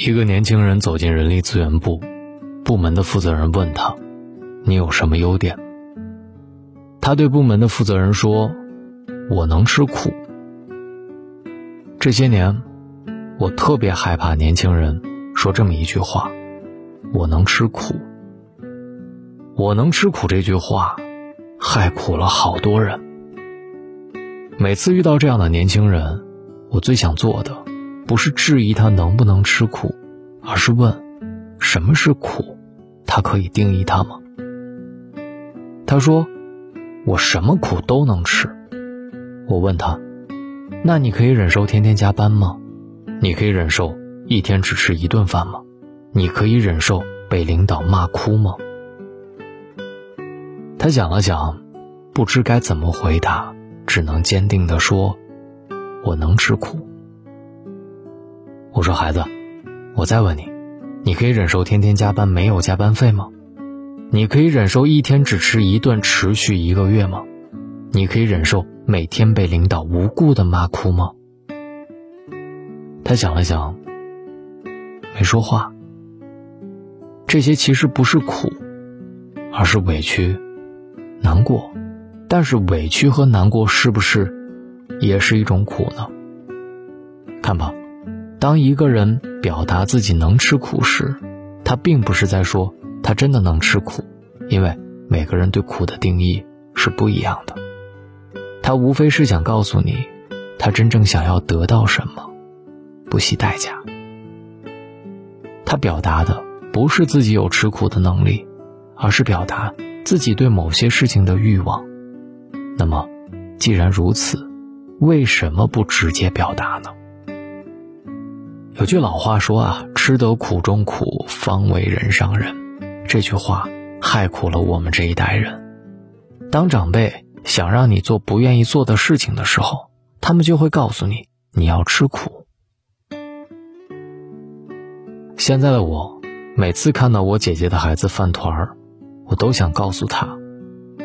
一个年轻人走进人力资源部，部门的负责人问他：“你有什么优点？”他对部门的负责人说：“我能吃苦。”这些年，我特别害怕年轻人说这么一句话：“我能吃苦。”我能吃苦这句话，害苦了好多人。每次遇到这样的年轻人，我最想做的。不是质疑他能不能吃苦，而是问：什么是苦？他可以定义它吗？他说：“我什么苦都能吃。”我问他：“那你可以忍受天天加班吗？你可以忍受一天只吃一顿饭吗？你可以忍受被领导骂哭吗？”他想了想，不知该怎么回答，只能坚定地说：“我能吃苦。”我说：“孩子，我再问你，你可以忍受天天加班没有加班费吗？你可以忍受一天只吃一顿持续一个月吗？你可以忍受每天被领导无故的骂哭吗？”他想了想，没说话。这些其实不是苦，而是委屈、难过。但是委屈和难过是不是也是一种苦呢？看吧。当一个人表达自己能吃苦时，他并不是在说他真的能吃苦，因为每个人对苦的定义是不一样的。他无非是想告诉你，他真正想要得到什么，不惜代价。他表达的不是自己有吃苦的能力，而是表达自己对某些事情的欲望。那么，既然如此，为什么不直接表达呢？有句老话说啊，吃得苦中苦，方为人上人。这句话害苦了我们这一代人。当长辈想让你做不愿意做的事情的时候，他们就会告诉你你要吃苦。现在的我，每次看到我姐姐的孩子饭团儿，我都想告诉他：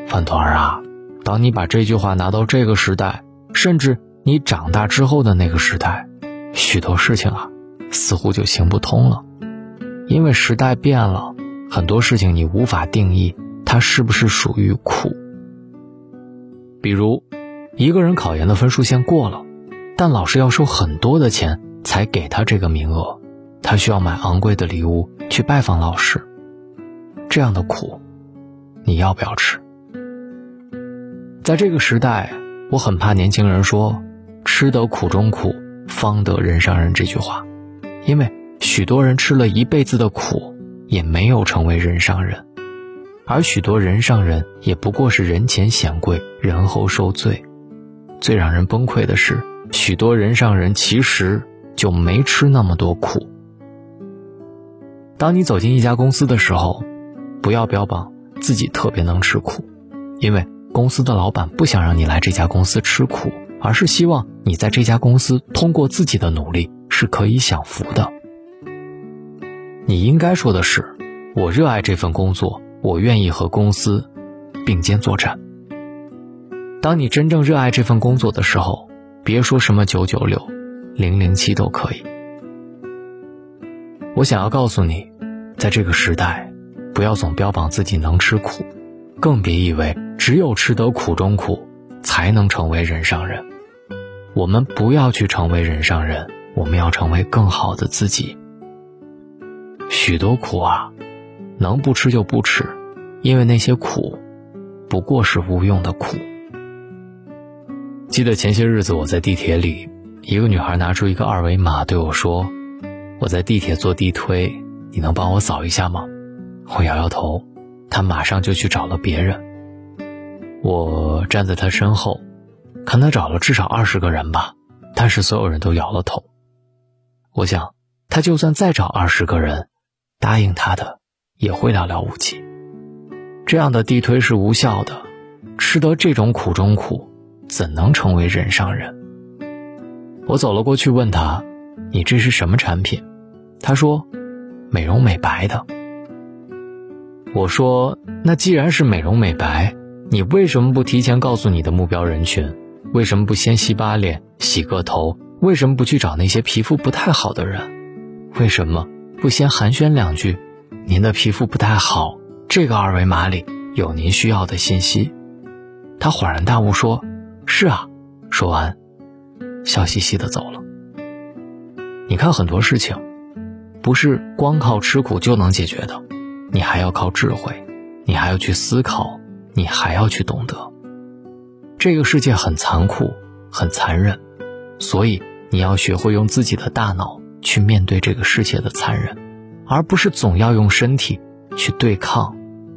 饭团儿啊，当你把这句话拿到这个时代，甚至你长大之后的那个时代，许多事情啊。似乎就行不通了，因为时代变了，很多事情你无法定义它是不是属于苦。比如，一个人考研的分数线过了，但老师要收很多的钱才给他这个名额，他需要买昂贵的礼物去拜访老师，这样的苦，你要不要吃？在这个时代，我很怕年轻人说“吃得苦中苦，方得人上人”这句话。因为许多人吃了一辈子的苦，也没有成为人上人，而许多人上人也不过是人前显贵，人后受罪。最让人崩溃的是，许多人上人其实就没吃那么多苦。当你走进一家公司的时候，不要标榜自己特别能吃苦，因为公司的老板不想让你来这家公司吃苦，而是希望你在这家公司通过自己的努力。是可以享福的。你应该说的是：“我热爱这份工作，我愿意和公司并肩作战。”当你真正热爱这份工作的时候，别说什么九九六、零零七都可以。我想要告诉你，在这个时代，不要总标榜自己能吃苦，更别以为只有吃得苦中苦，才能成为人上人。我们不要去成为人上人。我们要成为更好的自己。许多苦啊，能不吃就不吃，因为那些苦，不过是无用的苦。记得前些日子我在地铁里，一个女孩拿出一个二维码对我说：“我在地铁做地推，你能帮我扫一下吗？”我摇摇头，她马上就去找了别人。我站在她身后，看她找了至少二十个人吧，但是所有人都摇了头。我想，他就算再找二十个人，答应他的也会寥寥无几。这样的地推是无效的，吃得这种苦中苦，怎能成为人上人？我走了过去问他：“你这是什么产品？”他说：“美容美白的。”我说：“那既然是美容美白，你为什么不提前告诉你的目标人群？为什么不先洗把脸、洗个头？”为什么不去找那些皮肤不太好的人？为什么不先寒暄两句？您的皮肤不太好，这个二维码里有您需要的信息。他恍然大悟说：“是啊。”说完，笑嘻嘻的走了。你看，很多事情不是光靠吃苦就能解决的，你还要靠智慧，你还要去思考，你还要去懂得。这个世界很残酷，很残忍，所以你要学会用自己的大脑去面对这个世界的残忍，而不是总要用身体去对抗，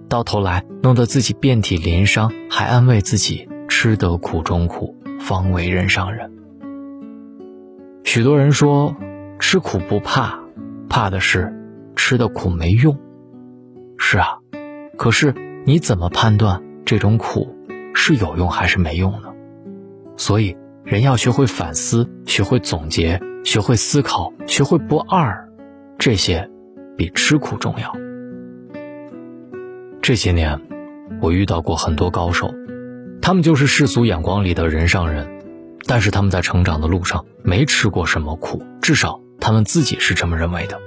到头来弄得自己遍体鳞伤，还安慰自己吃得苦中苦，方为人上人。许多人说。吃苦不怕，怕的是吃的苦没用。是啊，可是你怎么判断这种苦是有用还是没用呢？所以人要学会反思，学会总结，学会思考，学会不二，这些比吃苦重要。这些年，我遇到过很多高手，他们就是世俗眼光里的人上人，但是他们在成长的路上没吃过什么苦，至少。他们自己是这么认为的，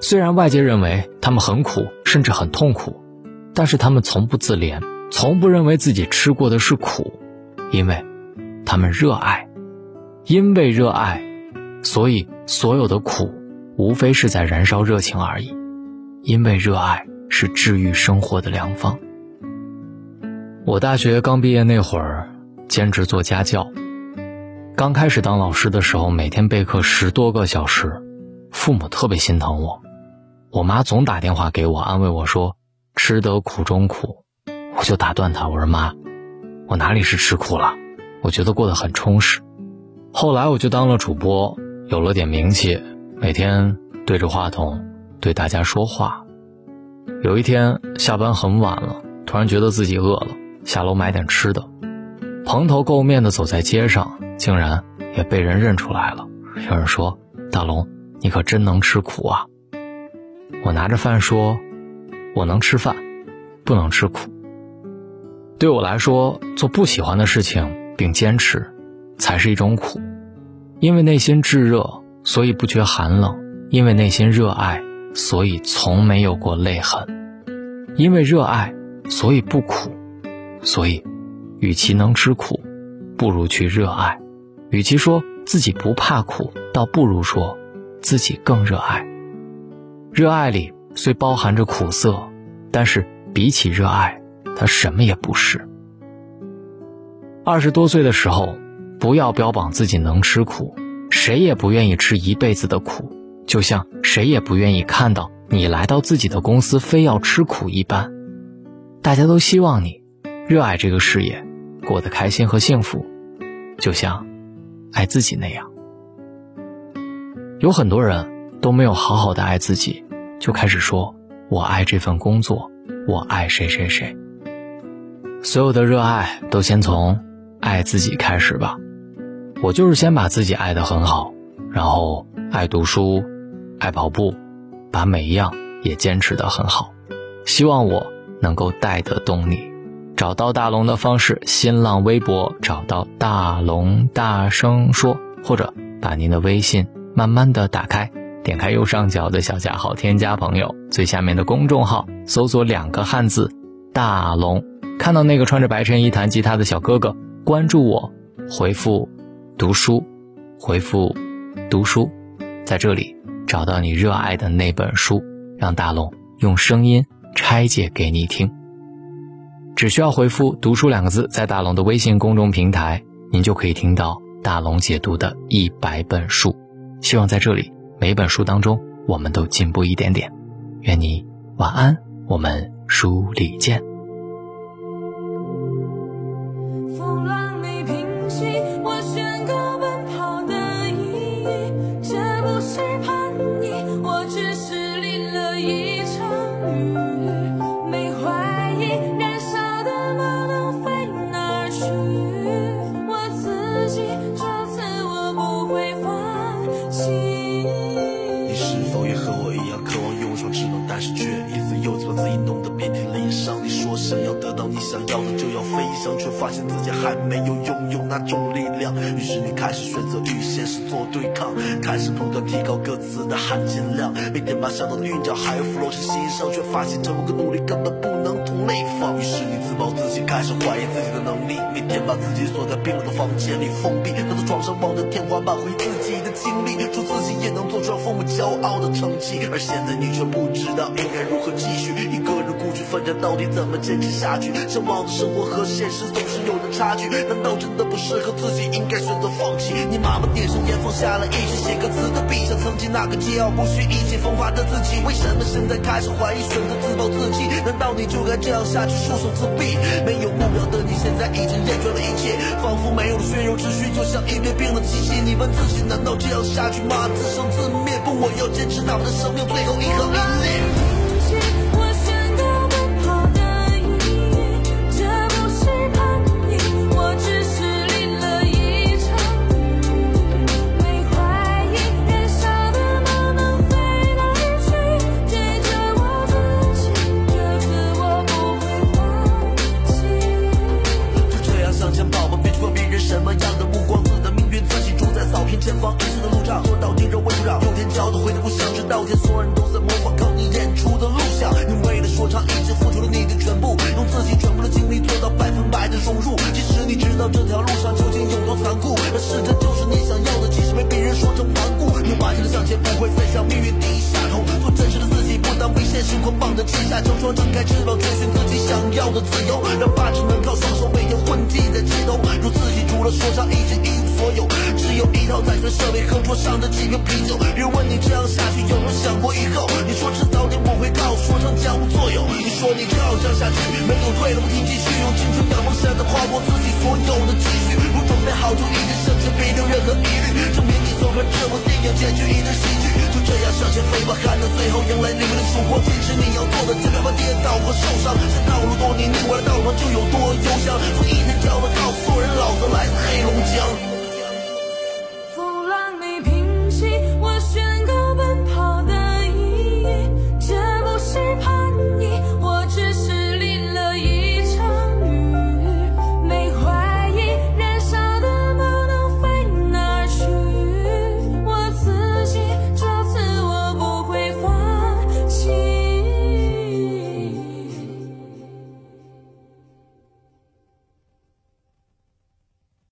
虽然外界认为他们很苦，甚至很痛苦，但是他们从不自怜，从不认为自己吃过的是苦，因为，他们热爱，因为热爱，所以所有的苦，无非是在燃烧热情而已，因为热爱是治愈生活的良方。我大学刚毕业那会儿，兼职做家教。刚开始当老师的时候，每天备课十多个小时，父母特别心疼我，我妈总打电话给我安慰我说：“吃得苦中苦。”我就打断她，我说：“妈，我哪里是吃苦了？我觉得过得很充实。”后来我就当了主播，有了点名气，每天对着话筒对大家说话。有一天下班很晚了，突然觉得自己饿了，下楼买点吃的，蓬头垢面的走在街上。竟然也被人认出来了。有人说：“大龙，你可真能吃苦啊！”我拿着饭说：“我能吃饭，不能吃苦。”对我来说，做不喜欢的事情并坚持，才是一种苦。因为内心炙热，所以不觉寒冷；因为内心热爱，所以从没有过泪痕；因为热爱，所以不苦。所以，与其能吃苦，不如去热爱。与其说自己不怕苦，倒不如说自己更热爱。热爱里虽包含着苦涩，但是比起热爱，它什么也不是。二十多岁的时候，不要标榜自己能吃苦，谁也不愿意吃一辈子的苦，就像谁也不愿意看到你来到自己的公司非要吃苦一般。大家都希望你热爱这个事业，过得开心和幸福，就像。爱自己那样，有很多人都没有好好的爱自己，就开始说“我爱这份工作，我爱谁谁谁”。所有的热爱都先从爱自己开始吧。我就是先把自己爱得很好，然后爱读书，爱跑步，把每一样也坚持得很好。希望我能够带得动你。找到大龙的方式：新浪微博找到大龙，大声说，或者把您的微信慢慢的打开，点开右上角的小加号，添加朋友，最下面的公众号搜索两个汉字“大龙”，看到那个穿着白衬衣弹吉他的小哥哥，关注我，回复“读书”，回复“读书”，在这里找到你热爱的那本书，让大龙用声音拆解给你听。只需要回复“读书”两个字，在大龙的微信公众平台，您就可以听到大龙解读的一百本书。希望在这里每本书当中，我们都进步一点点。愿你晚安，我们书里见。却发现自己还没有拥有那种力量。于是你开始选择与现实做对抗，开始不断提高各自的含金量，每天把想到的韵脚还有 flow 成心上，却发现这么个努力根本不能同类放。于是你自暴自弃，开始怀疑自己的能力，每天把自己锁在冰冷的房间里封闭，躺在床上望着天花板，回忆自己的经历，说自己也能做出让父母骄傲的成绩。而现在你却不知道应该如何继续，一个人孤军奋战，到底怎么坚持下去？向往的生活和现实总是有着差距，难道真的不适合自己，应该选择放弃？你妈妈点上烟，放下了一支写歌词的笔，像曾经那个桀骜不驯、意气风发的自己。为什么现在开始怀疑，选择自暴自弃？难道你就该这样下去，束手自毙？没有目标的你，现在已经厌倦了一切，仿佛没有了血肉之躯，就像一堆冰冷机器。你问自己，难道这样下去吗？自生自灭？不，我要坚持，哪怕生命最后一刻该翅膀追寻自己想要的自由。让八只门靠双手每天混迹在街头，如自己除了说唱已经一无所有，只有一套载水设备和桌上的几瓶啤酒。别问你这样下去有没有想过以后，你说迟早点我会靠说唱将无作用。你说你照这样下去没有退路，你继续用青春的梦想的跨过自己所有的积蓄。如准备好就一直向前，别留任何疑虑。证明你做歌这部电影结局一定喜剧。这样向前飞吧，还能最后迎来黎明的曙光。坚持你要做的，就别怕跌倒和受伤。这道路多泥泞，我的道路就有多悠翔。从一天骄傲告诉所有人，老子来自黑龙江。